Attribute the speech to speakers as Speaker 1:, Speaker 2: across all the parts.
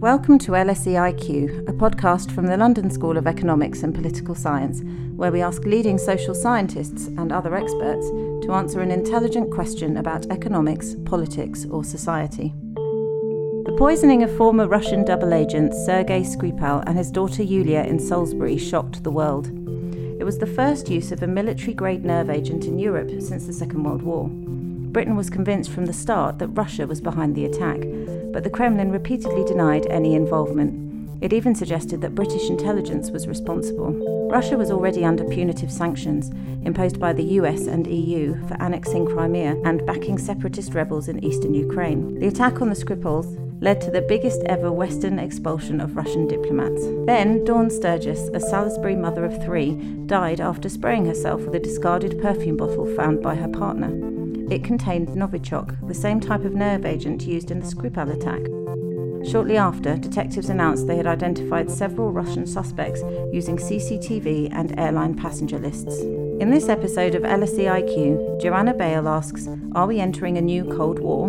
Speaker 1: Welcome to LSEIQ, a podcast from the London School of Economics and Political Science, where we ask leading social scientists and other experts to answer an intelligent question about economics, politics, or society. The poisoning of former Russian double agent Sergei Skripal and his daughter Yulia in Salisbury shocked the world. It was the first use of a military grade nerve agent in Europe since the Second World War. Britain was convinced from the start that Russia was behind the attack, but the Kremlin repeatedly denied any involvement. It even suggested that British intelligence was responsible. Russia was already under punitive sanctions imposed by the US and EU for annexing Crimea and backing separatist rebels in eastern Ukraine. The attack on the Skripals led to the biggest ever Western expulsion of Russian diplomats. Then, Dawn Sturgess, a Salisbury mother of three, died after spraying herself with a discarded perfume bottle found by her partner. It contained Novichok, the same type of nerve agent used in the Skripal attack. Shortly after, detectives announced they had identified several Russian suspects using CCTV and airline passenger lists. In this episode of LSEIQ, Joanna Bale asks Are we entering a new Cold War?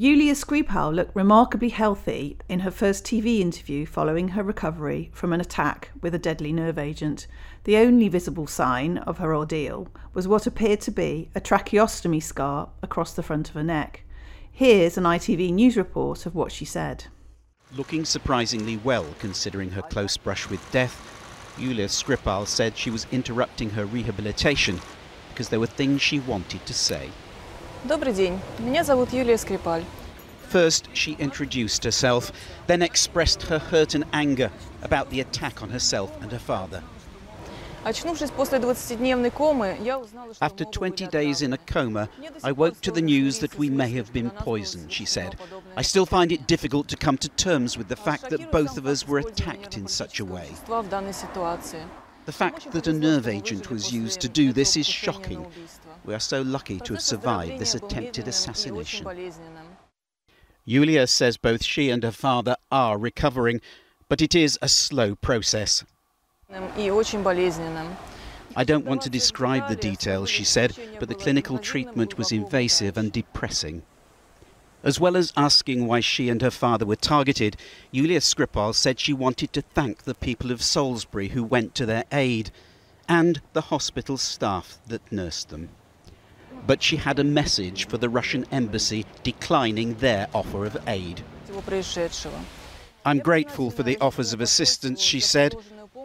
Speaker 2: Yulia Skripal looked remarkably healthy in her first TV interview following her recovery from an attack with a deadly nerve agent. The only visible sign of her ordeal was what appeared to be a tracheostomy scar across the front of her neck. Here's an ITV News report of what she said.
Speaker 3: Looking surprisingly well considering her close brush with death, Yulia Skripal said she was interrupting her rehabilitation because there were things she wanted to say.
Speaker 4: Добрый день. Меня зовут Юлия Скрипаль.
Speaker 3: First, she introduced herself, then expressed her hurt and anger about the attack on herself and her father. After 20 days in a coma, I woke to the news that we may have been poisoned, she said. I still find it difficult to come to terms with the fact that both of us were attacked in such a way. The fact that a nerve agent was used to do this is shocking. We are so lucky to have survived this attempted assassination. Yulia says both she and her father are recovering, but it is a slow process. I don't want to describe the details, she said, but the clinical treatment was invasive and depressing. As well as asking why she and her father were targeted, Yulia Skripal said she wanted to thank the people of Salisbury who went to their aid and the hospital staff that nursed them. But she had a message for the Russian embassy declining their offer of aid. I'm grateful for the offers of assistance, she said,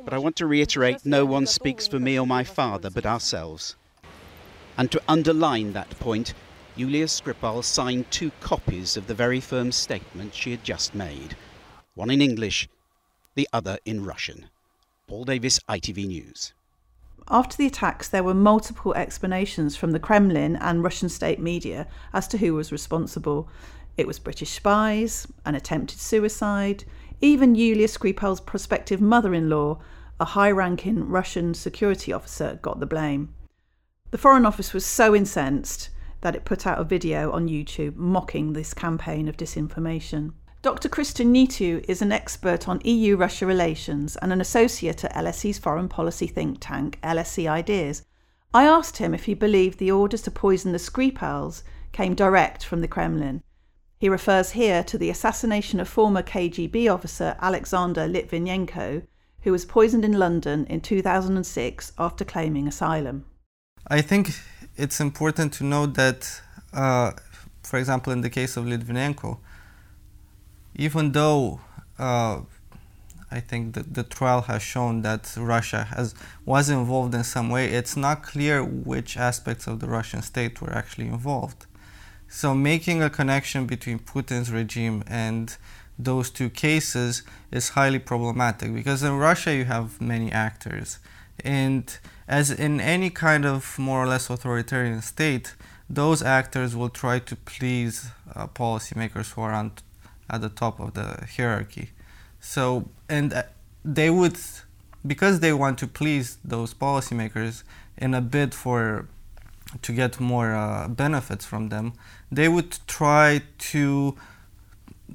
Speaker 3: but I want to reiterate no one speaks for me or my father but ourselves. And to underline that point, Yulia Skripal signed two copies of the very firm statement she had just made one in English, the other in Russian. Paul Davis, ITV News.
Speaker 2: After the attacks, there were multiple explanations from the Kremlin and Russian state media as to who was responsible. It was British spies, an attempted suicide, even Yulia Skripal's prospective mother in law, a high ranking Russian security officer, got the blame. The Foreign Office was so incensed that it put out a video on YouTube mocking this campaign of disinformation. Dr. Cristian Nitoiu is an expert on EU Russia relations and an associate at LSE's foreign policy think tank, LSE Ideas. I asked him if he believed the orders to poison the Skripals came direct from the Kremlin. He refers here to the assassination of former KGB officer Alexander Litvinenko, who was poisoned in London in 2006 after claiming asylum.
Speaker 5: I think it's important to note that, uh, for example, in the case of Litvinenko, even though uh, I think that the trial has shown that Russia has was involved in some way, it's not clear which aspects of the Russian state were actually involved. So making a connection between Putin's regime and those two cases is highly problematic because in Russia you have many actors. And as in any kind of more or less authoritarian state, those actors will try to please uh, policymakers who are on, at the top of the hierarchy. So, and uh, they would, because they want to please those policymakers in a bid for to get more uh, benefits from them, they would try to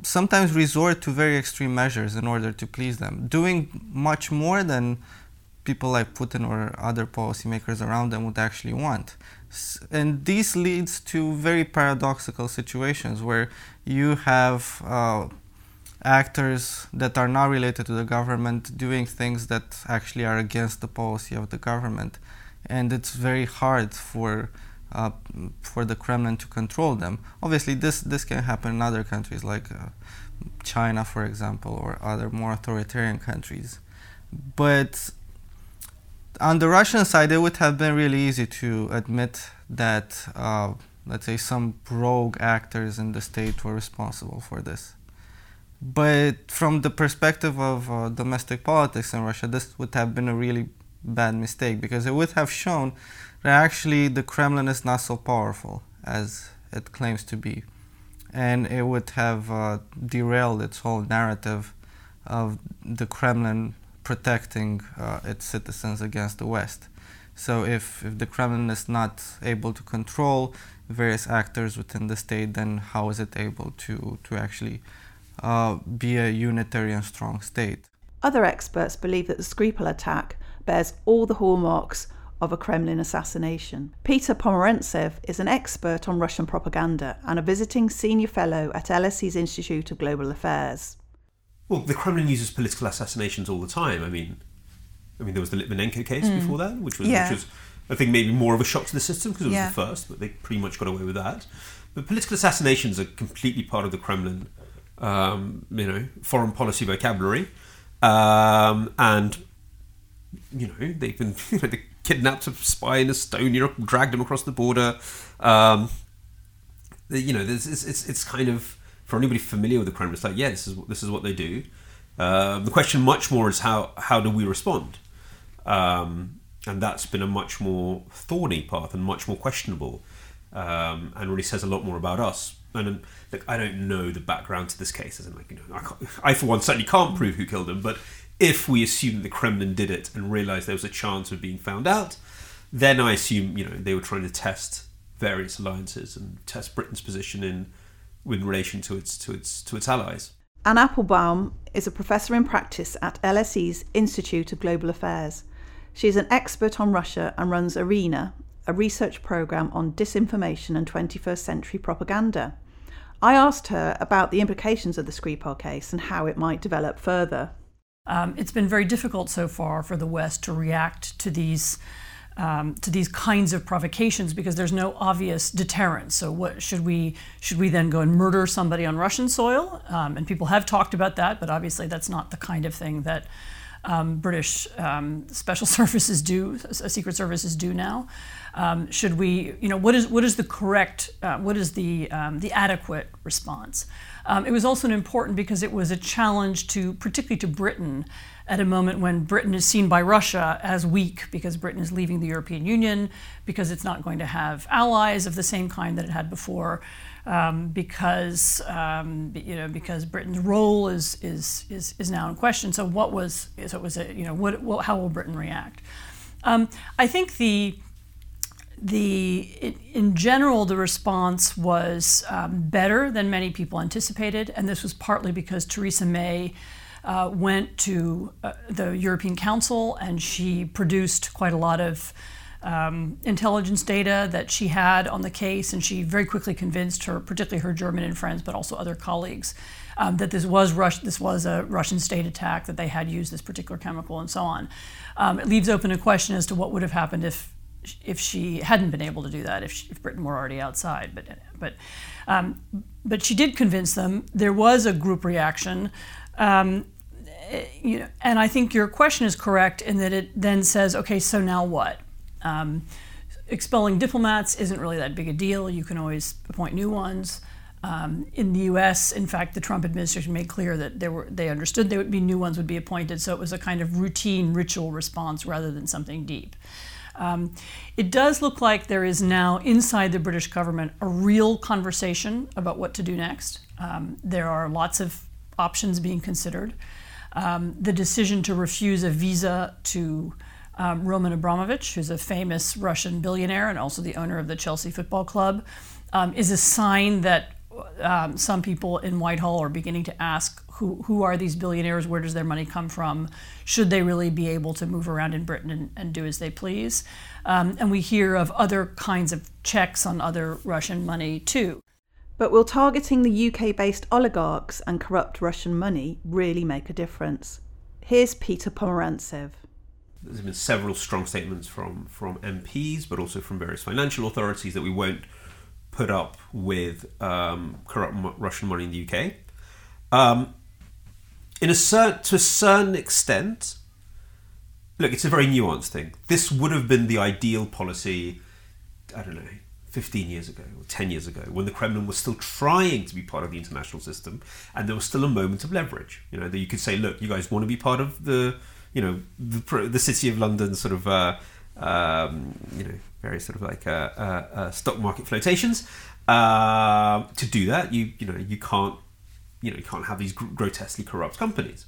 Speaker 5: sometimes resort to very extreme measures in order to please them, doing much more than people like Putin or other policymakers around them would actually want. And this leads to very paradoxical situations where you have uh, actors that are not related to the government doing things that actually are against the policy of the government. And it's very hard for uh, for the Kremlin to control them. Obviously, this this can happen in other countries like uh, China, for example, or other more authoritarian countries. But on the Russian side, it would have been really easy to admit that, uh, let's say, some rogue actors in the state were responsible for this. But from the perspective of uh, domestic politics in Russia, this would have been a really bad mistake because it would have shown actually the Kremlin is not so powerful as it claims to be. And it would have uh, derailed its whole narrative of the Kremlin protecting uh, its citizens against the West. So if, if the Kremlin is not able to control various actors within the state, then how is it able to, to actually uh, be a unitary and strong state?
Speaker 2: Other experts believe that the Skripal attack bears all the hallmarks of a Kremlin assassination. Peter Pomerantsev is an expert on Russian propaganda and a visiting senior fellow at LSE's Institute of Global Affairs.
Speaker 6: Well, the Kremlin uses political assassinations all the time. I mean, I mean, there was the Litvinenko case mm. before that, which was, yeah. which was, I think, maybe more of a shock to the system because it was yeah. the first, but they pretty much got away with that. But political assassinations are completely part of the Kremlin, um, you know, foreign policy vocabulary, um, and you know they've been you know, they kidnapped a spy in Estonia, dragged him across the border. Um, you know, it's, it's it's kind of for anybody familiar with the Kremlin, it's like, yeah, this is this is what they do. Uh, the question much more is how how do we respond, um, and that's been a much more thorny path and much more questionable, um, and really says a lot more about us. And um, look, I don't know the background to this case, as in like you know, I, I for one certainly can't prove who killed him, but if we assume the Kremlin did it and realized there was a chance of being found out, then I assume you know they were trying to test various alliances and test Britain's position in in relation to its to its to its allies.
Speaker 2: Anne Applebaum is a professor in practice at LSE's Institute of Global Affairs. She is an expert on Russia and runs ARENA, a research program on disinformation and 21st century propaganda. I asked her about the implications of the Skripal case and how it might develop further.
Speaker 7: Um, it's been very difficult so far for the West to react to these um, to these kinds of provocations because there's no obvious deterrent. So, what should we should we then go and murder somebody on Russian soil? Um, and people have talked about that, but obviously that's not the kind of thing that um, British um, special services do, uh, secret services do now. Um, should we, you know, what is what is the correct, uh, what is the um, the adequate response? it was also important because it was a challenge to, particularly to Britain at a moment when Britain is seen by Russia as weak because Britain is leaving the European Union, because it's not going to have allies of the same kind that it had before, um, because um, you know because Britain's role is, is is is now in question. So what was so it was a, you know what, what how will Britain react? Um, I think the the in general the response was um, better than many people anticipated, and this was partly because Theresa May uh, went to uh, the European Council and she produced quite a lot of um, intelligence data that she had on the case, and she very quickly convinced her, particularly her German and friends, but also other colleagues, um, that this was Rus- this was a Russian state attack, that they had used this particular chemical, and so on. Um, it leaves open a question as to what would have happened if if she hadn't been able to do that, if, she, if Britain were already outside. But but um, but she did convince them. There was a group reaction. Um, you know, and I think your question is correct in that it then says, okay, so now what? Um, expelling diplomats isn't really that big a deal. You can always appoint new ones. Um, in the U.S., in fact, the Trump administration made clear that there were they understood there would be new ones would be appointed, so it was a kind of routine ritual response rather than something deep. Um, it does look like there is now inside the British government a real conversation about what to do next. Um, there are lots of options being considered. Um, the decision to refuse a visa to um, Roman Abramovich, who's a famous Russian billionaire and also the owner of the Chelsea Football Club, um, is a sign that um, some people in Whitehall are beginning to ask who, who are these billionaires? Where does their money come from? Should they really be able to move around in Britain and, and do as they please? Um, and we hear of other kinds of checks on other Russian money too.
Speaker 2: But will targeting the UK based oligarchs and corrupt Russian money really make a difference? Here's Peter Pomerantsev.
Speaker 6: There's been several strong statements from, from MPs, but also from various financial authorities that we won't put up with um, corrupt Russian money in the UK. Um, in a certain, to a certain extent, look, it's a very nuanced thing. This would have been the ideal policy, I don't know, 15 years ago or 10 years ago when the Kremlin was still trying to be part of the international system and there was still a moment of leverage. You know, that you could say, look, you guys want to be part of the, you know, the, the City of London sort of, uh, um, you know, very sort of like uh, uh, uh stock market flotations. Uh, to do that, you, you know, you can't you know you can't have these grotesquely corrupt companies.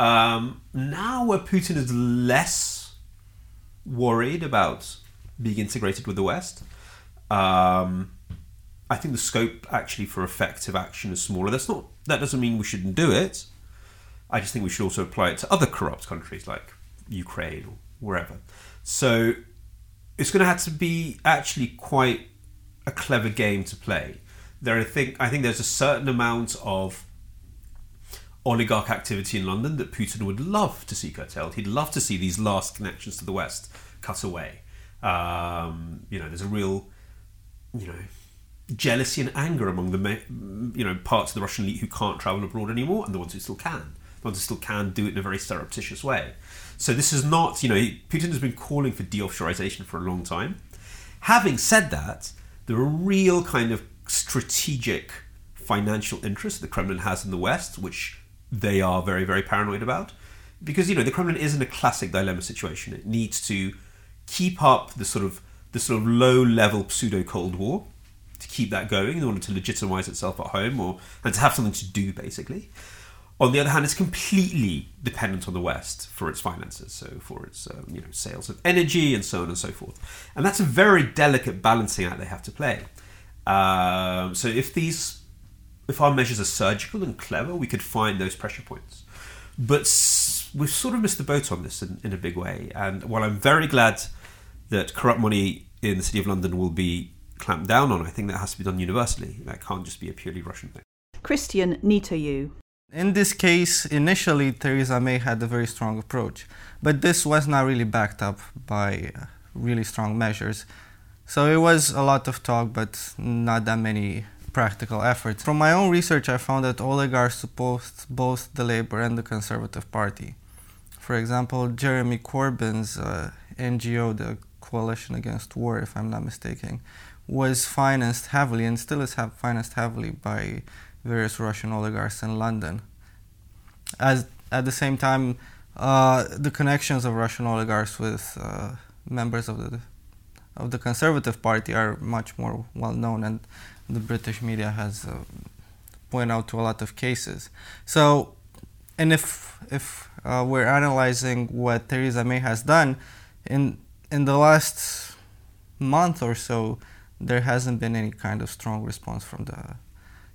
Speaker 6: Um, now, where Putin is less worried about being integrated with the West, um, I think the scope actually for effective action is smaller. That's not that doesn't mean we shouldn't do it. I just think we should also apply it to other corrupt countries like Ukraine or wherever. So it's going to have to be actually quite a clever game to play there I think I think there's a certain amount of oligarch activity in London that Putin would love to see curtailed. He'd love to see these last connections to the West cut away. Um, you know, there's a real, you know, jealousy and anger among the you know parts of the Russian elite who can't travel abroad anymore, and the ones who still can. The ones who still can do it in a very surreptitious way. So this is not, you know, Putin has been calling for de-offshorization for a long time. Having said that, there are real kind of strategic financial interests the Kremlin has in the West, which they are very, very paranoid about. Because, you know, the Kremlin is in a classic dilemma situation. It needs to keep up the sort of the sort of low level pseudo Cold War to keep that going in order to legitimize itself at home or and to have something to do basically. On the other hand, it's completely dependent on the West for its finances, so for its um, you know sales of energy and so on and so forth. And that's a very delicate balancing act they have to play. Um, so if these, if our measures are surgical and clever, we could find those pressure points. But we've sort of missed the boat on this in, in a big way. And while I'm very glad that corrupt money in the City of London will be clamped down on, I think that has to be done universally. That can't just be a purely Russian thing.
Speaker 2: Cristian Nitoiu.
Speaker 5: In this case, initially Theresa May had a very strong approach, but this was not really backed up by uh, really strong measures. So it was a lot of talk, but not that many practical efforts. From my own research, I found that oligarchs support both the Labour and the Conservative Party. For example, Jeremy Corbyn's uh, NGO, the Coalition Against War, if I'm not mistaken, was financed heavily and still is financed heavily by various Russian oligarchs in London. As at the same time, uh, the connections of Russian oligarchs with uh, members of the of the Conservative Party are much more well known, and the British media has uh, pointed out to a lot of cases. So, and if if uh, we're analyzing what Theresa May has done in in the last month or so, there hasn't been any kind of strong response from the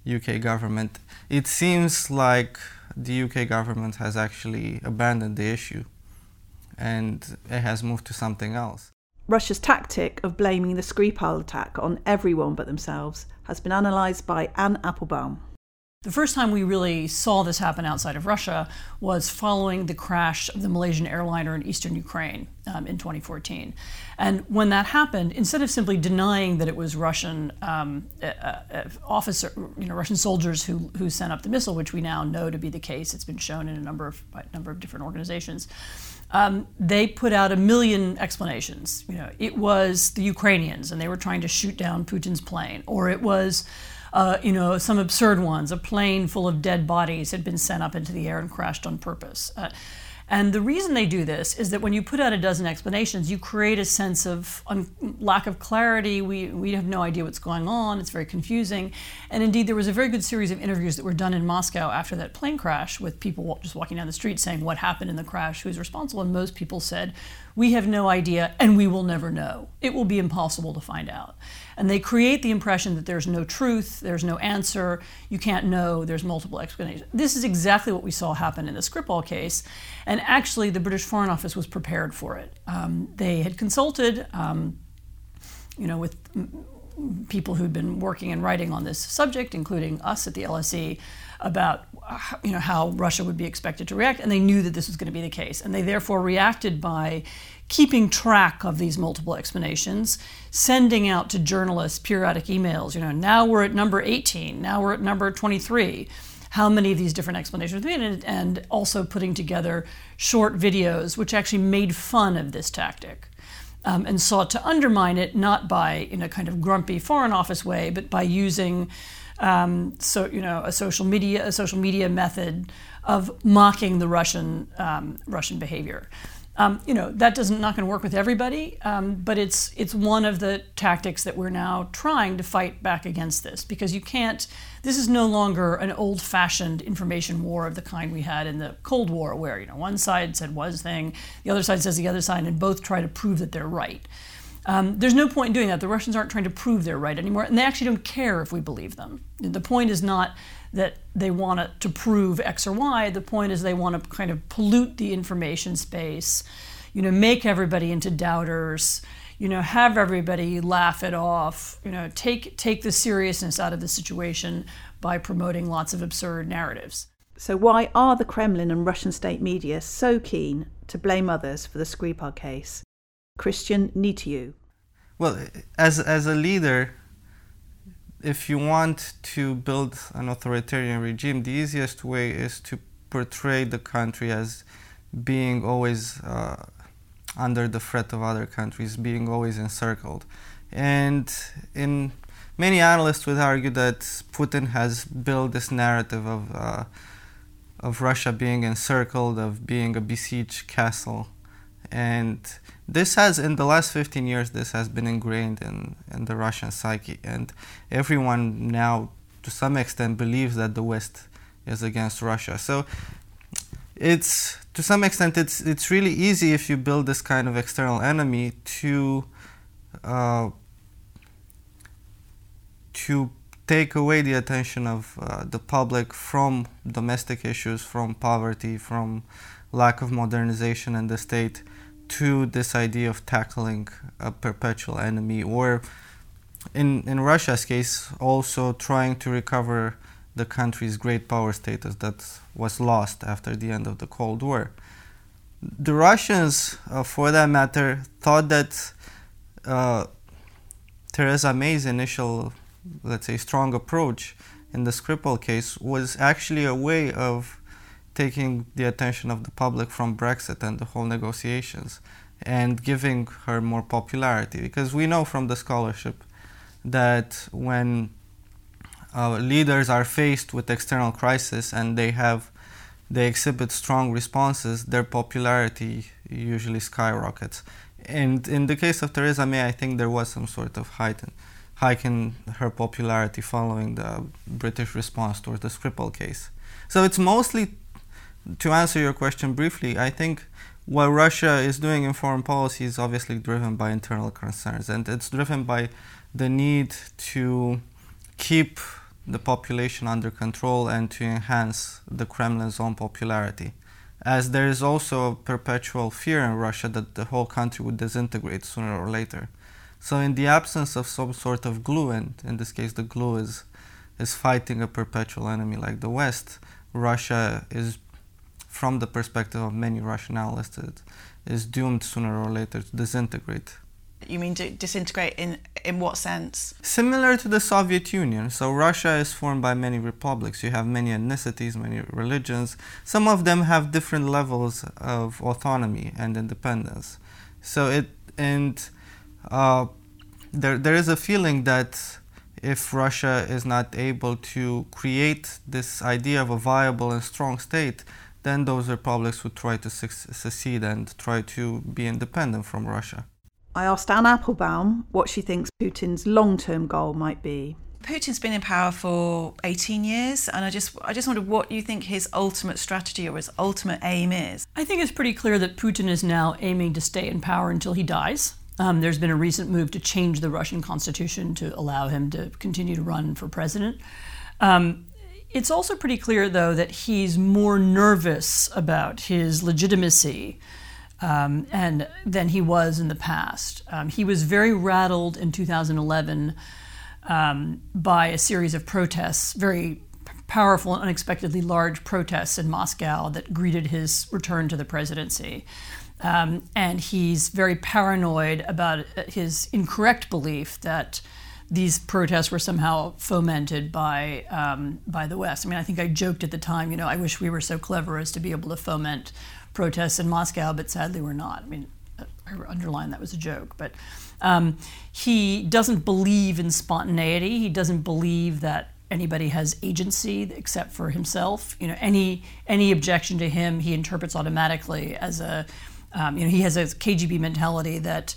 Speaker 5: UK government. It seems like the UK government has actually abandoned the issue and it has moved to something else.
Speaker 2: Russia's tactic of blaming the Skripal attack on everyone but themselves has been analysed by Anne Applebaum.
Speaker 7: The first time we really saw this happen outside of Russia was following the crash of the Malaysian airliner in eastern Ukraine um, in 2014. And when that happened, instead of simply denying that it was Russian um, uh, uh, officer, you know, Russian soldiers who, who sent up the missile, which we now know to be the case, it's been shown in a number of a number of different organizations. Um, they put out a million explanations. You know, it was the Ukrainians and they were trying to shoot down Putin's plane, or it was, uh, you know, some absurd ones. A plane full of dead bodies had been sent up into the air and crashed on purpose. Uh, and the reason they do this is that when you put out a dozen explanations, you create a sense of un- lack of clarity. We, we have no idea what's going on. It's very confusing. And indeed, there was a very good series of interviews that were done in Moscow after that plane crash with people just walking down the street saying what happened in the crash, who's responsible. And most people said, we have no idea and we will never know. It will be impossible to find out. And they create the impression that there's no truth, there's no answer, you can't know, there's multiple explanations. This is exactly what we saw happen in the Skripal case. And actually, the British Foreign Office was prepared for it. Um, they had consulted, um, you know, with people who'd been working and writing on this subject, including us at the LSE, about you know how Russia would be expected to react, and they knew that this was going to be the case, and they therefore reacted by keeping track of these multiple explanations, sending out to journalists periodic emails. You know, now we're at number 18, now we're at number 23. How many of these different explanations and, and also putting together short videos which actually made fun of this tactic. Um, and sought to undermine it not by in a kind of grumpy foreign office way, but by using um, so you know a social media a social media method of mocking the Russian um, Russian behavior. Um, you know that doesn't not going to work with everybody, um, but it's it's one of the tactics that we're now trying to fight back against this because you can't. This is no longer an old-fashioned information war of the kind we had in the Cold War, where you know one side said one thing, the other side says the other side, and both try to prove that they're right. Um, there's no point in doing that. The Russians aren't trying to prove they're right anymore, and they actually don't care if we believe them. The point is not that they want to prove X or Y. The point is they want to kind of pollute the information space, you know, make everybody into doubters, you know, have everybody laugh it off, you know, take take the seriousness out of the situation by promoting lots of absurd narratives.
Speaker 2: So why are the Kremlin and Russian state media so keen to blame others for the Skripal case? Cristian Nitoiu.
Speaker 5: Well, as, as a leader, if you want to build an authoritarian regime, the easiest way is to portray the country as being always uh, under the threat of other countries, being always encircled. And in many analysts would argue that Putin has built this narrative of uh, of Russia being encircled, of being a besieged castle, and this has in the last 15 years this has been ingrained in, in the russian psyche. And everyone now to some extent believes that the west is against russia. So it's to some extent it's it's really easy if you build this kind of external enemy to uh, to take away the attention of uh, the public from domestic issues, from poverty, from lack of modernization in the state, to this idea of tackling a perpetual enemy, or in, in Russia's case, also trying to recover the country's great power status that was lost after the end of the Cold War. The Russians, uh, for that matter, thought that uh, Theresa May's initial, let's say, strong approach in the Skripal case was actually a way of taking the attention of the public from Brexit and the whole negotiations and giving her more popularity. Because we know from the scholarship that when uh, leaders are faced with external crisis and they have they exhibit strong responses, their popularity usually skyrockets. And in the case of Theresa May, I think there was some sort of height in, hike in her popularity following the British response towards the Skripal case. So it's mostly to answer your question briefly, I think what Russia is doing in foreign policy is obviously driven by internal concerns, and it's driven by the need to keep the population under control and to enhance the Kremlin's own popularity. As there is also a perpetual fear in Russia that the whole country would disintegrate sooner or later. So, in the absence of some sort of glue, and in this case, the glue is, is fighting a perpetual enemy like the West, Russia is from the perspective of many Russian analysts, it is doomed sooner or later to disintegrate.
Speaker 8: You mean to disintegrate in, in what sense?
Speaker 5: Similar to the Soviet Union. So, Russia is formed by many republics. You have many ethnicities, many religions. Some of them have different levels of autonomy and independence. So, it, and uh, there, there is a feeling that if Russia is not able to create this idea of a viable and strong state, then those republics would try to su- secede and try to be independent from Russia.
Speaker 2: I asked Anne Applebaum what she thinks Putin's long term goal might be.
Speaker 8: Putin's been in power for 18 years, and I just I just wonder what you think his ultimate strategy or his ultimate aim is.
Speaker 7: I think it's pretty clear that Putin is now aiming to stay in power until he dies. Um, there's been a recent move to change the Russian constitution to allow him to continue to run for president. Um, it's also pretty clear, though, that he's more nervous about his legitimacy um, and than he was in the past. Um, he was very rattled in 2011 um, by a series of protests, very powerful and unexpectedly large protests in Moscow that greeted his return to the presidency. Um, and he's very paranoid about his incorrect belief that these protests were somehow fomented by um, by the West. I mean, I think I joked at the time, you know, I wish we were so clever as to be able to foment protests in Moscow, but sadly we're not. I mean, I underline that was a joke, but um, he doesn't believe in spontaneity. He doesn't believe that anybody has agency except for himself. You know, any any objection to him, he interprets automatically as a um, you know he has a KGB mentality that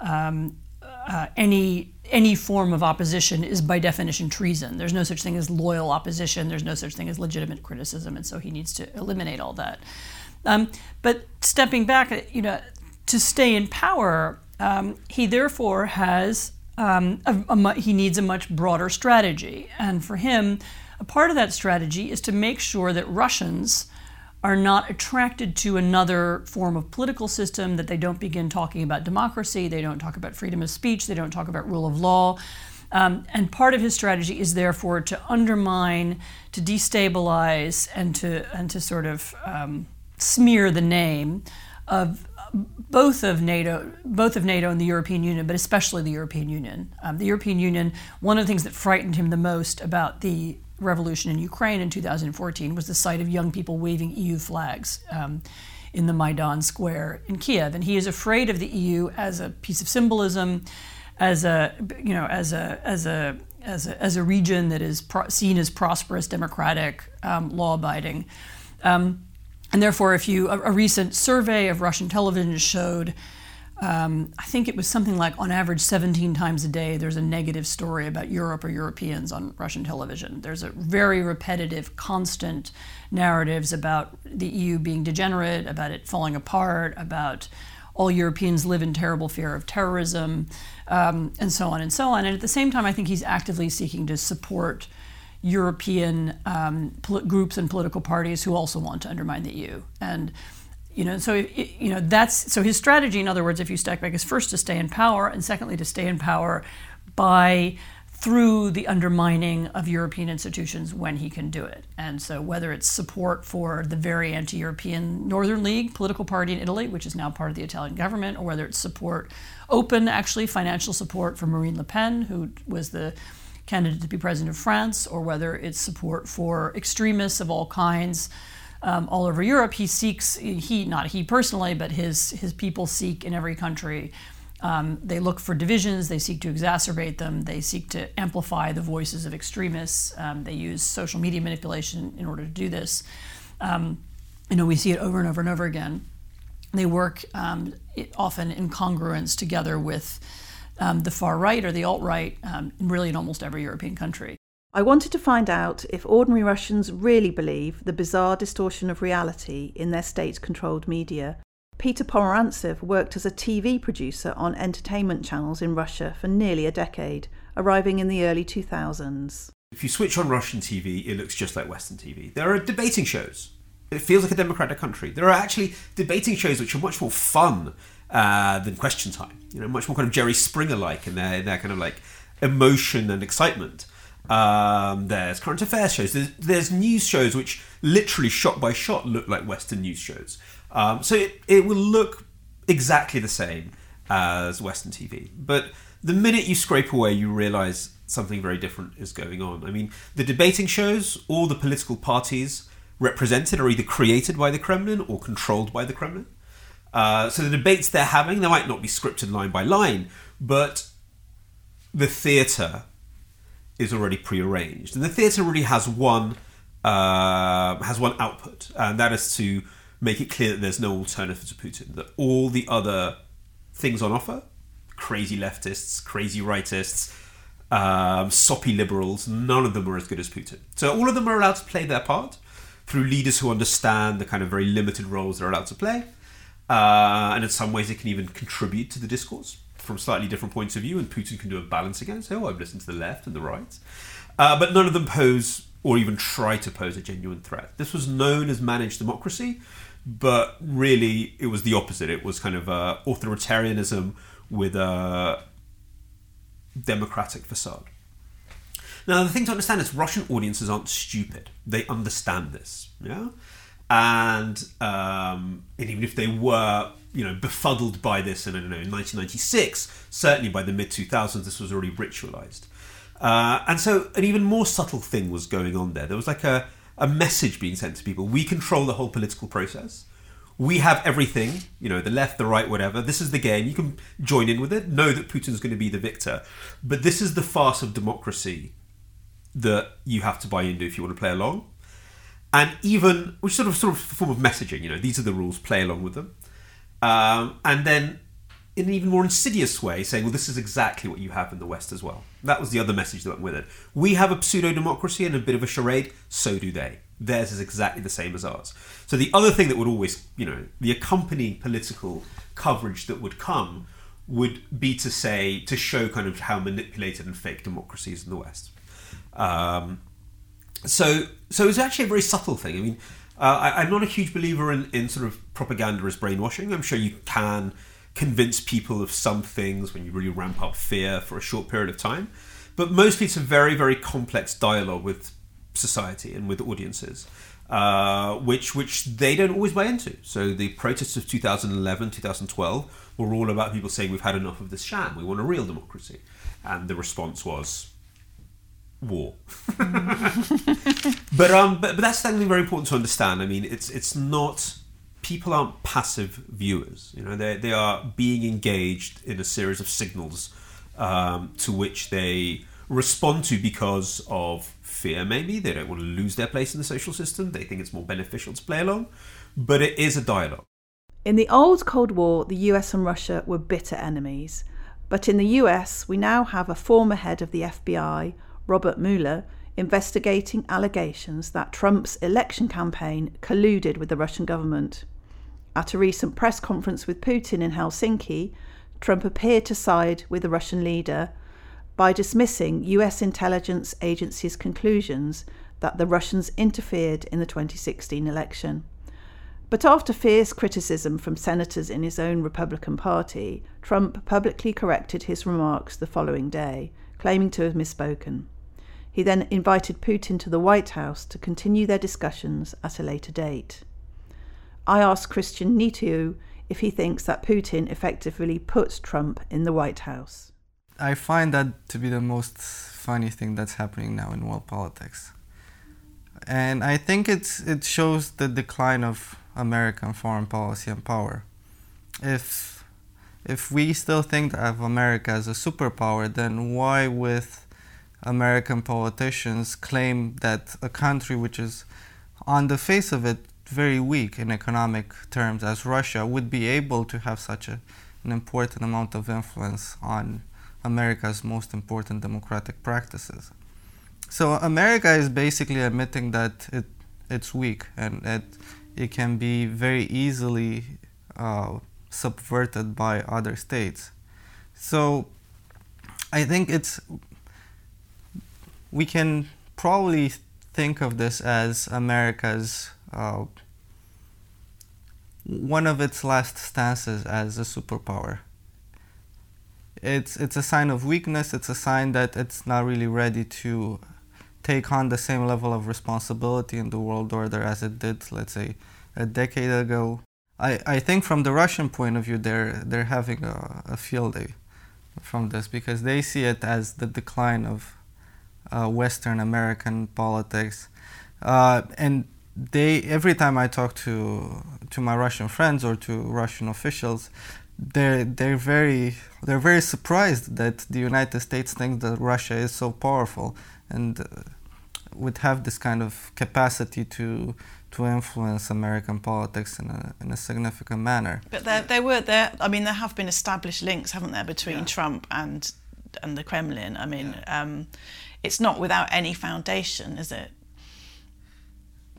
Speaker 7: um, uh, any any form of opposition is by definition treason. There's no such thing as loyal opposition. There's no such thing as legitimate criticism, and so he needs to eliminate all that. Um, but stepping back, you know, to stay in power, um, he therefore has um, a, a, he needs a much broader strategy, and for him, a part of that strategy is to make sure that Russians are not attracted to another form of political system, that they don't begin talking about democracy, they don't talk about freedom of speech, they don't talk about rule of law. Um, and part of his strategy is therefore to undermine, to destabilize, and to and to sort of um, smear the name of both of NATO, both of NATO and the European Union, but especially the European Union. Um, the European Union. One of the things that frightened him the most about the revolution in Ukraine in 2014 was the sight of young people waving EU flags um, in the Maidan Square in Kiev, and he is afraid of the EU as a piece of symbolism, as a you know as a as a as a, as a region that is pro- seen as prosperous, democratic, um, law-abiding. Um, and therefore, if you a, a recent survey of Russian television showed, um, I think it was something like on average 17 times a day, there's a negative story about Europe or Europeans on Russian television. There's a very repetitive, constant narratives about the EU being degenerate, about it falling apart, about all Europeans live in terrible fear of terrorism, um, and so on and so on. And at the same time, I think he's actively seeking to support European um, pol- groups and political parties who also want to undermine the EU. And you know, so you know that's so his strategy. In other words, if you stack back, is first to stay in power, and secondly to stay in power by through the undermining of European institutions when he can do it. And so, whether it's support for the very anti European Northern League political party in Italy, which is now part of the Italian government, or whether it's support, open actually financial support for Marine Le Pen, who was the candidate to be president of France, or whether it's support for extremists of all kinds. Um, all over Europe, he seeks he not he personally, but his his people seek in every country. Um, they look for divisions. They seek to exacerbate them. They seek to amplify the voices of extremists. Um, they use social media manipulation in order to do this. Um, you know, we see it over and over and over again. They work um, often in congruence together with um, the far right or the alt right, really in almost every European country.
Speaker 2: I wanted to find out if ordinary Russians really believe the bizarre distortion of reality in their state controlled media. Peter Pomerantsev worked as a TV producer on entertainment channels in Russia for nearly a decade, arriving in the early 2000s.
Speaker 6: If you switch on Russian TV, it looks just like Western TV. There are debating shows. It feels like a democratic country. There are actually debating shows which are much more fun uh, than Question Time. You know, much more kind of Jerry Springer like in their, in their kind of like emotion and excitement. Um, there's current affairs shows. There's, there's, news shows which literally shot by shot look like Western news shows. Um, so it, it will look exactly the same as Western TV. But the minute you scrape away, you realize something very different is going on. I mean, the debating shows, all the political parties represented are either created by the Kremlin or controlled by the Kremlin. Uh, so the debates they're having, they might not be scripted line by line, but the theatre is already prearranged, and the theatre really has one uh, has one output, and that is to make it clear that there's no alternative to Putin. That all the other things on offer, crazy leftists, crazy rightists, um, soppy liberals. None of them are as good as Putin. So all of them are allowed to play their part through leaders who understand the kind of very limited roles they're allowed to play. Uh, and in some ways, they can even contribute to the discourse from slightly different points of view. And Putin can do a balance again. Say, oh, I've listened to the left and the right. Uh, but none of them pose or even try to pose a genuine threat. This was known as managed democracy, but really it was the opposite. It was kind of uh, authoritarianism with a democratic facade. Now, the thing to understand is Russian audiences aren't stupid. They understand this, yeah? And, um, and even if they were, you know, befuddled by this and I don't know, in 1996, certainly by the mid 2000s, this was already ritualized. Uh, and so an even more subtle thing was going on there. There was like a, a message being sent to people. We control the whole political process. We have everything, you know, the left, the right, whatever. This is the game. You can join in with it. Know that Putin's going to be the victor. But this is the farce of democracy that you have to buy into if you want to play along. And even, which sort of sort of form of messaging, you know, these are the rules, play along with them. Um, and then in an even more insidious way, saying, well, this is exactly what you have in the West as well. That was the other message that went with it. We have a pseudo democracy and a bit of a charade, so do they. Theirs is exactly the same as ours. So the other thing that would always, you know, the accompanying political coverage that would come would be to say, to show kind of how manipulated and fake democracy is in the West. Um, so, so it's actually a very subtle thing. I mean, uh, I, am not a huge believer in, in sort of propaganda as brainwashing. I'm sure you can convince people of some things when you really ramp up fear for a short period of time. But mostly it's a very, very complex dialogue with society and with audiences, uh, which which they don't always buy into. So the protests of 2011, 2012 were all about people saying we've had enough of this sham. We want a real democracy, and the response was war. but um, but, but that's something very important to understand. I mean, it's it's not people aren't passive viewers. You know, they they are being engaged in a series of signals um, to which they respond to because of fear. Maybe they don't want to lose their place in the social system. They think it's more beneficial to play along, but it is a dialogue.
Speaker 2: In the old Cold War, the US and Russia were bitter enemies. But in the US, we now have a former head of the FBI, Robert Mueller, investigating allegations that Trump's election campaign colluded with the Russian government. At a recent press conference with Putin in Helsinki, Trump appeared to side with the Russian leader by dismissing US intelligence agencies' conclusions that the Russians interfered in the 2016 election. But after fierce criticism from senators in his own Republican Party, Trump publicly corrected his remarks the following day, claiming to have misspoken. He then invited Putin to the White House to continue their discussions at a later date. I asked Cristian Nitoiu if he thinks that Putin effectively puts Trump in the White House.
Speaker 5: I find that to be the most funny thing that's happening now in world politics. And I think it's, it shows the decline of American foreign policy and power. If, if we still think of America as a superpower, then why, with American politicians, claim that a country which is on the face of it very weak in economic terms as Russia would be able to have such a, an important amount of influence on America's most important democratic practices. So America is basically admitting that it it's weak and that it can be very easily uh, subverted by other states. So I think it's we can probably think of this as America's uh, one of its last stances as a superpower. It's it's a sign of weakness. It's a sign that it's not really ready to take on the same level of responsibility in the world order as it did, let's say, a decade ago. I, I think from the Russian point of view, they're they're having a, a field day from this because they see it as the decline of uh, Western American politics, uh, and they every time I talk to to my Russian friends or to Russian officials, they're they're very they're very surprised that the United States thinks that Russia is so powerful and uh, would have this kind of capacity to to influence American politics in a in a significant manner.
Speaker 8: But there there were there I mean there have been established links, haven't there, between yeah. Trump and and the Kremlin. I mean, yeah. um, it's not without any foundation, is it?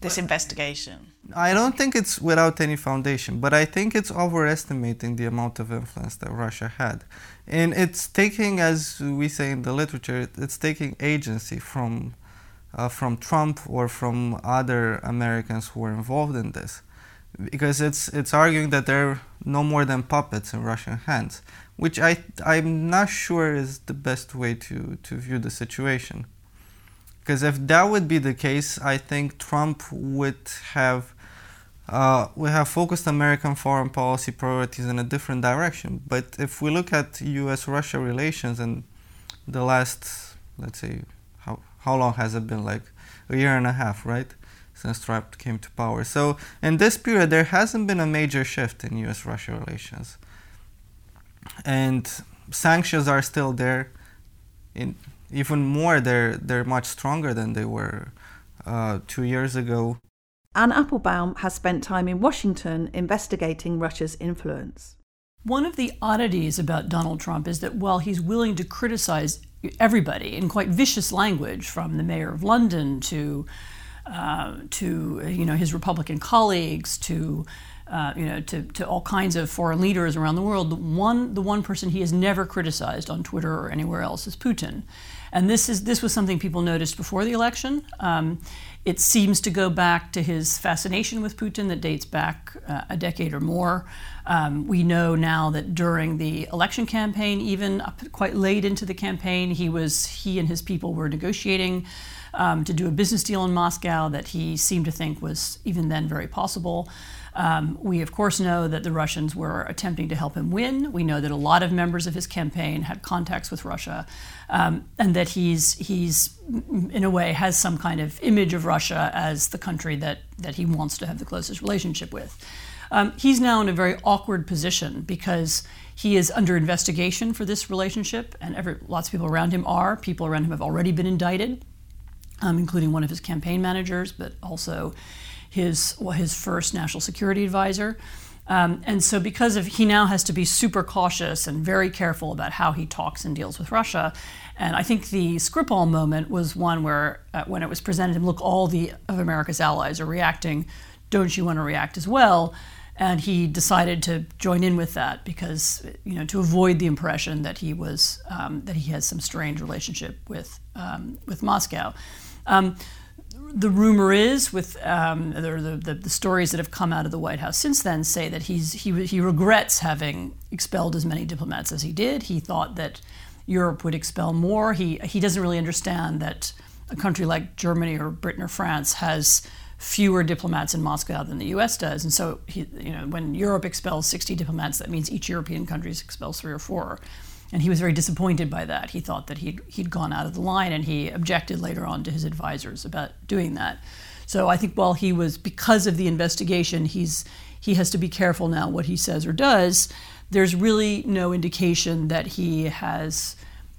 Speaker 8: This investigation.
Speaker 5: I don't think it's without any foundation, but I think it's overestimating the amount of influence that Russia had. And it's taking, as we say in the literature, it's taking agency from, uh, from Trump or from other Americans who were involved in this. Because it's, it's arguing that they're no more than puppets in Russian hands, which I, I'm not sure is the best way to, to view the situation. Because if that would be the case, I think Trump would have uh, we have focused American foreign policy priorities in a different direction. But if we look at U.S.-Russia relations in the last, let's say, how how long has it been? Like a year and a half, right? Since Trump came to power. So in this period, there hasn't been a major shift in U.S.-Russia relations, and sanctions are still there. In even more, they're they're much stronger than they were uh, two years ago.
Speaker 2: Anne Applebaum has spent time in Washington investigating Russia's influence.
Speaker 7: One of the oddities about Donald Trump is that while he's willing to criticize everybody in quite vicious language, from the mayor of London to uh, to you know his Republican colleagues to uh, you know to, to all kinds of foreign leaders around the world, the one the one person he has never criticized on Twitter or anywhere else is Putin, and this is this was something people noticed before the election. Um, it seems to go back to his fascination with Putin that dates back uh, a decade or more. Um, we know now that during the election campaign, even quite late into the campaign, he was he and his people were negotiating um, to do a business deal in Moscow that he seemed to think was even then very possible. Um, we, of course, know that the Russians were attempting to help him win. We know that a lot of members of his campaign had contacts with Russia, um, and that he's, he's, in a way, has some kind of image of Russia as the country that, that he wants to have the closest relationship with. Um, he's now in a very awkward position because he is under investigation for this relationship, and every, lots of people around him are. People around him have already been indicted, um, including one of his campaign managers, but also his well, his first national security advisor. Um, and so, because of he now has to be super cautious and very careful about how he talks and deals with Russia. And I think the Skripal moment was one where, uh, when it was presented him, look, all the of America's allies are reacting. Don't you want to react as well? And he decided to join in with that because, you know, to avoid the impression that he was um, that he has some strange relationship with um, with Moscow. The rumor is, with um, the, the, the, stories that have come out of the White House since then, say that he's, he, he regrets having expelled as many diplomats as he did. He thought that Europe would expel more. He, he doesn't really understand that a country like Germany or Britain or France has fewer diplomats in Moscow than the U.S. does. And so, he, you know, when Europe expels 60 diplomats, that means each European country expels three or four. And he was very disappointed by that. He thought that he'd, he'd gone out of the line, and he objected later on to his advisors about doing that. So I think while he was, because of the investigation, he's, he has to be careful now what he says or does. There's really no indication that he has,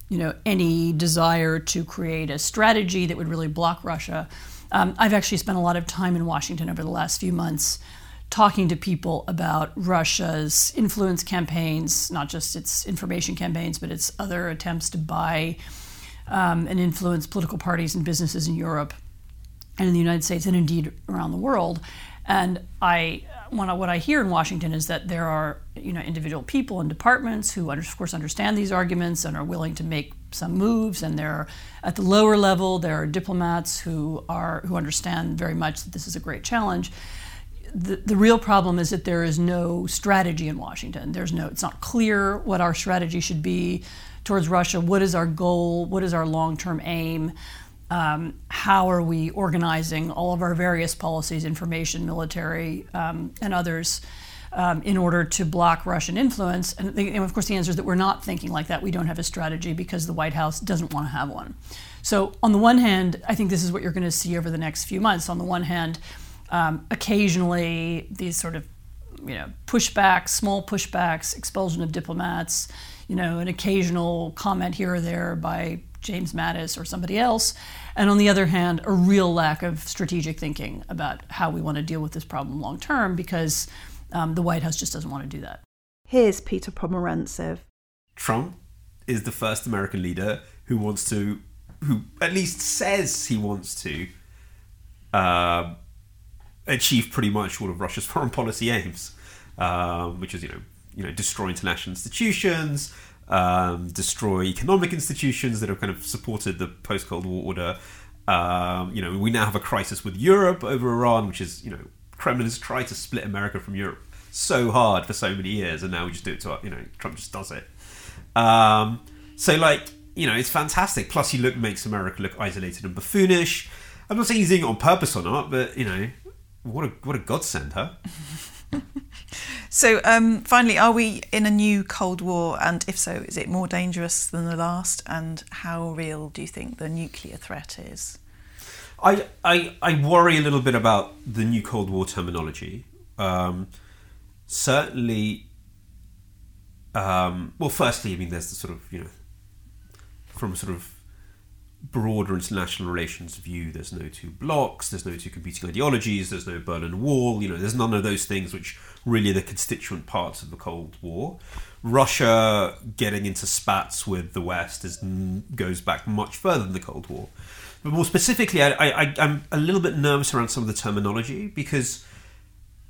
Speaker 7: you know, any desire to create a strategy that would really block Russia. Um, I've actually spent a lot of time in Washington over the last few months talking to people about Russia's influence campaigns, not just its information campaigns, but its other attempts to buy um, and influence political parties and businesses in Europe and in the United States and indeed around the world. And I, what I hear in Washington is that there are, you know, individual people and departments who, of course, understand these arguments and are willing to make some moves. And there, at the lower level, there are diplomats who are who understand very much that this is a great challenge the, the real problem is that there is no strategy in Washington. There's no, it's not clear what our strategy should be towards Russia. What is our goal? What is our long term aim? Um, how are we organizing all of our various policies, information, military, um, and others, um, in order to block Russian influence? And, the, and, of course, the answer is that we're not thinking like that. We don't have a strategy because the White House doesn't want to have one. So, on the one hand, I think this is what you're going to see over the next few months. On the one hand, um, occasionally, these sort of you know pushbacks, small pushbacks, expulsion of diplomats, you know, an occasional comment here or there by James Mattis or somebody else, and on the other hand, a real lack of strategic thinking about how we want to deal with this problem long term because um, the White House just doesn't want to do that.
Speaker 2: Here's Peter Pomerantsev.
Speaker 6: Trump is the first American leader who wants to, who at least says he wants to, uh, achieve pretty much all of Russia's foreign policy aims, um, which is you know you know destroy international institutions, um, destroy economic institutions that have kind of supported the post Cold War order. Um, you know, we now have a crisis with Europe over Iran, which is you know Kremlin has tried to split America from Europe so hard for so many years, and now we just do it to you know Trump just does it. Um, so like you know it's fantastic. Plus he look makes America look isolated and buffoonish. I'm not saying he's doing it on purpose or not, but you know what a what a godsend, huh?
Speaker 8: so um, finally, are we in a new Cold War? And if so, is it more dangerous than the last? And how real do you think the nuclear threat is?
Speaker 6: I, I, I worry a little bit about the new Cold War terminology. Um, certainly, um, well, firstly, I mean, there's the sort of, you know, from sort of broader international relations view, there's no two blocks, there's no two competing ideologies, there's no Berlin Wall, you know, there's none of those things which really are the constituent parts of the Cold War. Russia getting into spats with the West is, goes back much further than the Cold War. But more specifically, I, I, I'm a little bit nervous around some of the terminology because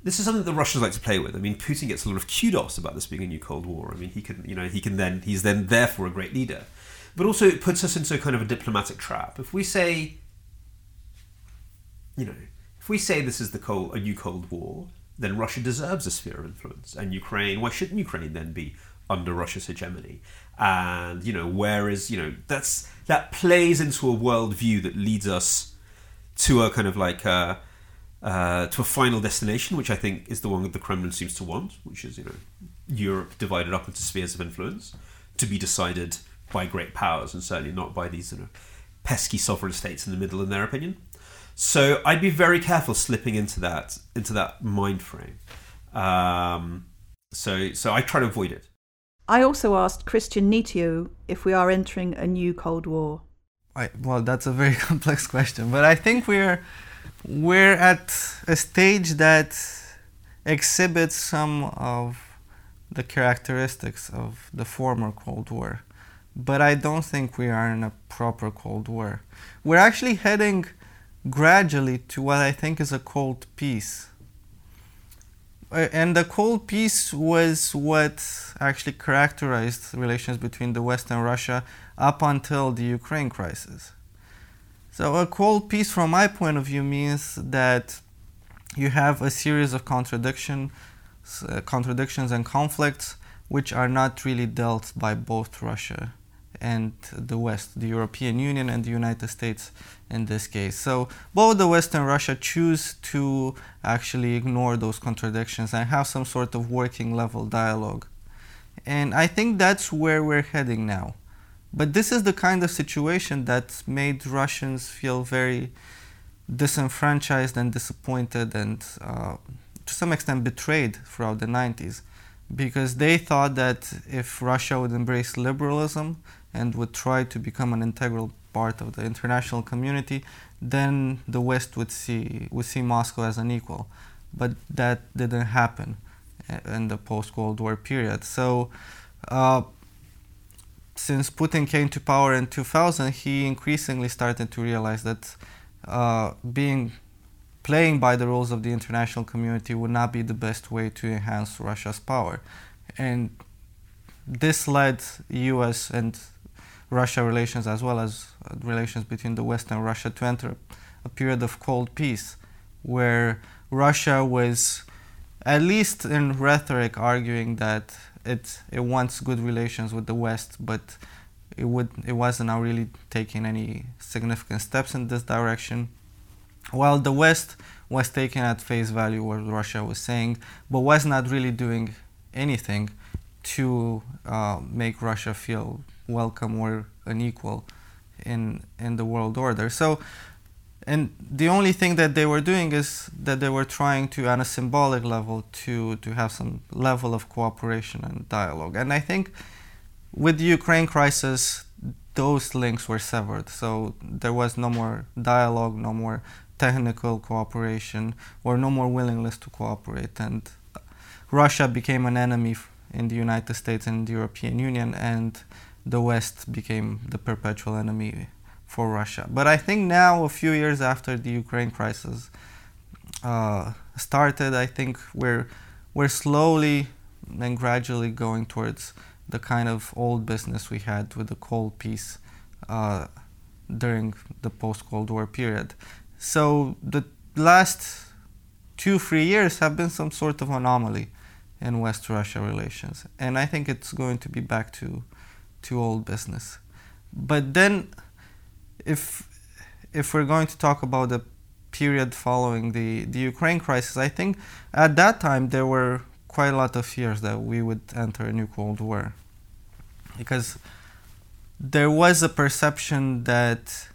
Speaker 6: this is something that the Russians like to play with. I mean, Putin gets a lot of kudos about this being a new Cold War. I mean, he can, you know, he can then he's then therefore a great leader but also it puts us into kind of a diplomatic trap. If we say, you know, if we say this is the cold, a new Cold War, then Russia deserves a sphere of influence, and Ukraine. Why shouldn't Ukraine then be under Russia's hegemony? And you know, where is you know that's that plays into a worldview that leads us to a kind of like a, uh, to a final destination, which I think is the one that the Kremlin seems to want, which is you know Europe divided up into spheres of influence to be decided by great powers and certainly not by these sort of pesky sovereign states in the middle in their opinion. So i'd be very careful slipping into that into that mind frame. Um, so so i try to avoid it.
Speaker 2: I also asked Cristian Nitoiu if we are entering a new cold war.
Speaker 5: I, well that's a very complex question but i think we're we're at a stage that exhibits some of the characteristics of the former cold war but I don't think we are in a proper Cold War. We're actually heading gradually to what I think is a cold peace. And the cold peace was what actually characterized relations between the West and Russia up until the Ukraine crisis. So, a cold peace, from my point of view, means that you have a series of contradiction, uh, contradictions and conflicts which are not really dealt by both Russia and the West, the European Union and the United States in this case. So both the West and Russia choose to actually ignore those contradictions and have some sort of working level dialogue. And I think that's where we're heading now. But this is the kind of situation that made Russians feel very disenfranchised and disappointed and uh, to some extent betrayed throughout the 90s because they thought that if Russia would embrace liberalism, and would try to become an integral part of the international community, then the West would see would see Moscow as an equal. But that didn't happen in the post-Cold War period. So. Uh, since Putin came to power in 2000, he increasingly started to realize that uh, being playing by the rules of the international community would not be the best way to enhance Russia's power, and this led U.S. and Russia relations as well as uh, relations between the West and Russia to enter a period of cold peace where Russia was at least in rhetoric arguing that it it wants good relations with the West but it would it wasn't really taking any significant steps in this direction. While the West was taking at face value what Russia was saying but was not really doing anything to uh, make Russia feel welcome or an equal in in the world order. So, and the only thing that they were doing is that they were trying to, on a symbolic level, to to have some level of cooperation and dialogue. And I think with the Ukraine crisis, those links were severed. So there was no more dialogue, no more technical cooperation, or no more willingness to cooperate. And Russia became an enemy in the United States and the European Union, and the West became the perpetual enemy for Russia. But I think now, a few years after the Ukraine crisis uh, started, I think we're we're slowly and gradually going towards the kind of old business we had with the cold peace uh, during the post-Cold War period. So the last two, three years have been some sort of anomaly in West-Russia relations, and I think it's going to be back to to old business. But then, if if we're going to talk about the period following the, the Ukraine crisis, I think at that time there were quite a lot of fears that we would enter a new Cold War. Because there was a perception that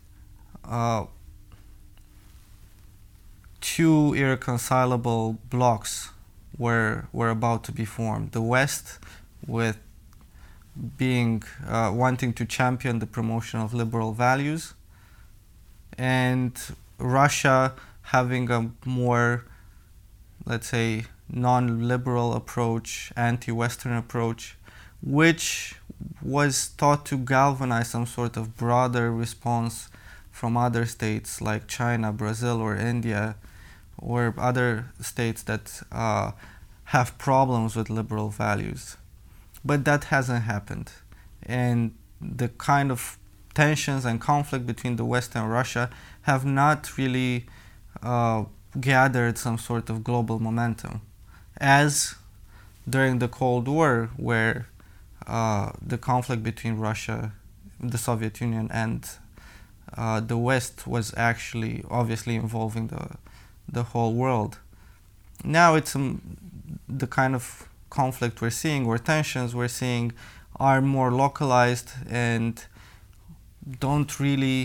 Speaker 5: uh, two irreconcilable blocks were, were about to be formed. The West, with being uh, wanting to champion the promotion of liberal values, and Russia having a more, let's say, non liberal approach, anti Western approach, which was thought to galvanize some sort of broader response from other states like China, Brazil, or India, or other states that uh, have problems with liberal values. But that hasn't happened. And the kind of tensions and conflict between the West and Russia have not really uh, gathered some sort of global momentum. As during the Cold War, where uh, the conflict between Russia, the Soviet Union, and uh, the West was actually obviously involving the, the whole world. Now it's um, the kind of conflict we're seeing, or tensions we're seeing, are more localized and don't really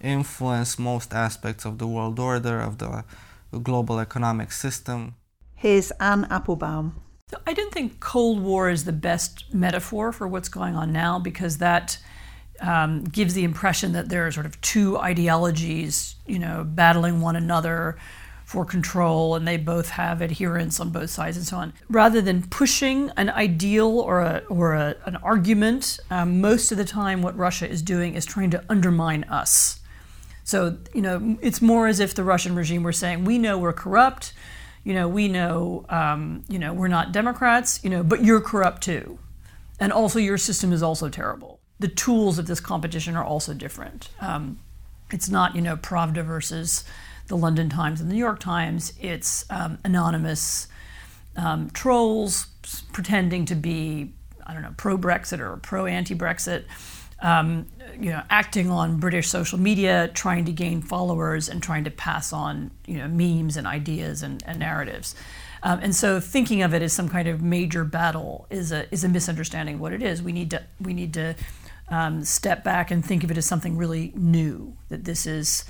Speaker 5: influence most aspects of the world order, of the global economic system.
Speaker 2: Here's Anne Applebaum.
Speaker 7: So I don't think Cold War is the best metaphor for what's going on now because that um, gives the impression that there are sort of two ideologies, you know, battling one another for control and they both have adherents on both sides and so on. Rather than pushing an ideal or, a, or a, an argument, um, most of the time what Russia is doing is trying to undermine us. So, you know, it's more as if the Russian regime were saying, we know we're corrupt, you know, we know, um, you know, we're not Democrats, you know, but you're corrupt too. And also your system is also terrible. The tools of this competition are also different. Um, it's not, you know, Pravda versus the London Times and the New York Times. It's um, anonymous um, trolls pretending to be, I don't know, pro Brexit or pro anti Brexit. Um, you know, acting on British social media, trying to gain followers and trying to pass on, you know, memes and ideas and, and narratives. Um, and so, thinking of it as some kind of major battle is a is a misunderstanding of what it is. We need to we need to um, step back and think of it as something really new. That this is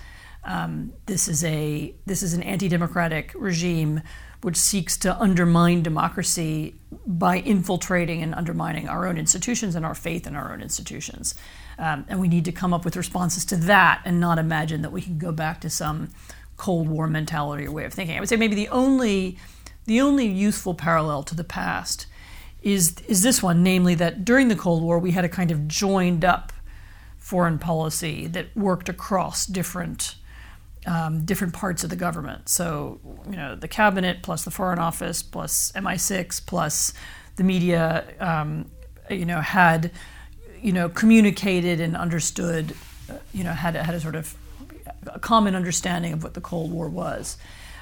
Speaker 7: um, this is a this is an anti-democratic regime which seeks to undermine democracy by infiltrating and undermining our own institutions and our faith in our own institutions. Um, and we need to come up with responses to that and not imagine that we can go back to some Cold War mentality or way of thinking. I would say maybe the only the only useful parallel to the past is is this one, namely that during the Cold War we had a kind of joined up foreign policy that worked across different um, different parts of the government. So, you know, the cabinet plus the foreign office plus MI6 plus the media, um, you know, had, you know, communicated and understood, uh, you know, had, had a sort of a common understanding of what the Cold War was.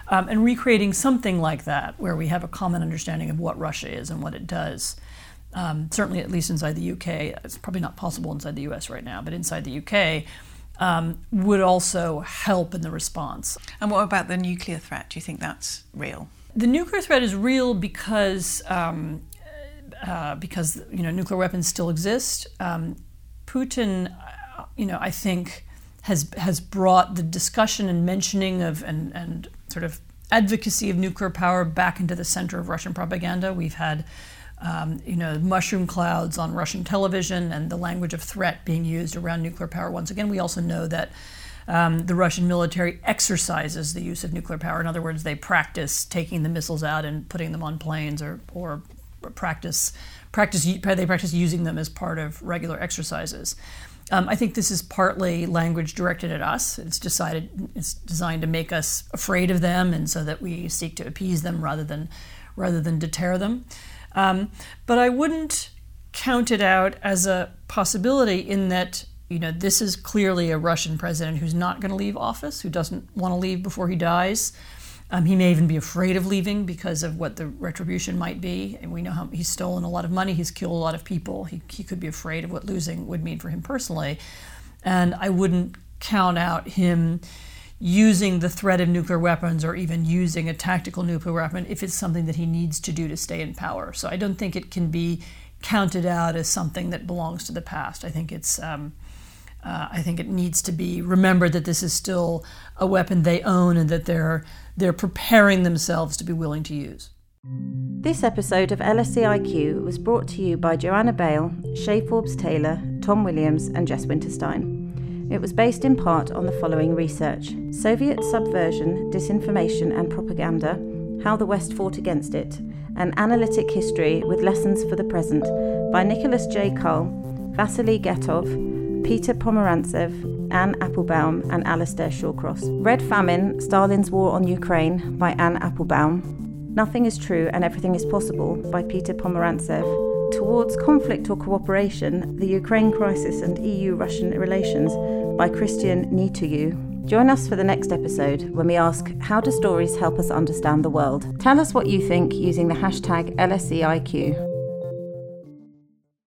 Speaker 7: Um, and recreating something like that, where we have a common understanding of what Russia is and what it does. Um, certainly, at least inside the UK, it's probably not possible inside the US right now, but inside the UK, um, would also help in the response.
Speaker 8: And what about the nuclear threat? Do you think that's real?
Speaker 7: The nuclear threat is real because um, uh, because you know nuclear weapons still exist. Um, Putin, uh, you know, I think has has brought the discussion and mentioning of and and sort of advocacy of nuclear power back into the center of Russian propaganda. We've had um, you know, mushroom clouds on Russian television and the language of threat being used around nuclear power. Once again, we also know that um, the Russian military exercises the use of nuclear power. In other words, they practice taking the missiles out and putting them on planes or, or practice practice they practice using them as part of regular exercises. Um, I think this is partly language directed at us. It's decided it's designed to make us afraid of them, and so that we seek to appease them rather than rather than deter them. Um, but I wouldn't count it out as a possibility in that you know this is clearly a Russian president who's not going to leave office, who doesn't want to leave before he dies. Um, he may even be afraid of leaving because of what the retribution might be. And we know how he's stolen a lot of money, he's killed a lot of people. He, he could be afraid of what losing would mean for him personally. And I wouldn't count out him using the threat of nuclear weapons or even using a tactical nuclear weapon if it's something that he needs to do to stay in power. So I don't think it can be counted out as something that belongs to the past. I think it's. Um, uh, I think it needs to be remembered that this is still a weapon they own and that they're they're preparing themselves to be willing to use.
Speaker 1: This episode of LSE IQ was brought to you by Joanna Bale, Shay Forbes Taylor, Tom Williams, and Jess Winterstein. It was based in part on the following research Soviet subversion, disinformation, and propaganda, how the West fought against it, an analytic history with lessons for the present by Nicholas J. Cull, Vasily Gatov, Peter Pomerantsev, Anne Applebaum, and Alastair Shawcross. Red Famine Stalin's War on Ukraine by Anne Applebaum. Nothing is True and Everything is Possible by Peter Pomerantsev. Towards Conflict or Cooperation The Ukraine Crisis and EU Russian Relations by Cristian Nitoiu. Join us for the next episode when we ask How do stories help us understand the world? Tell us what you think using the hashtag LSEIQ.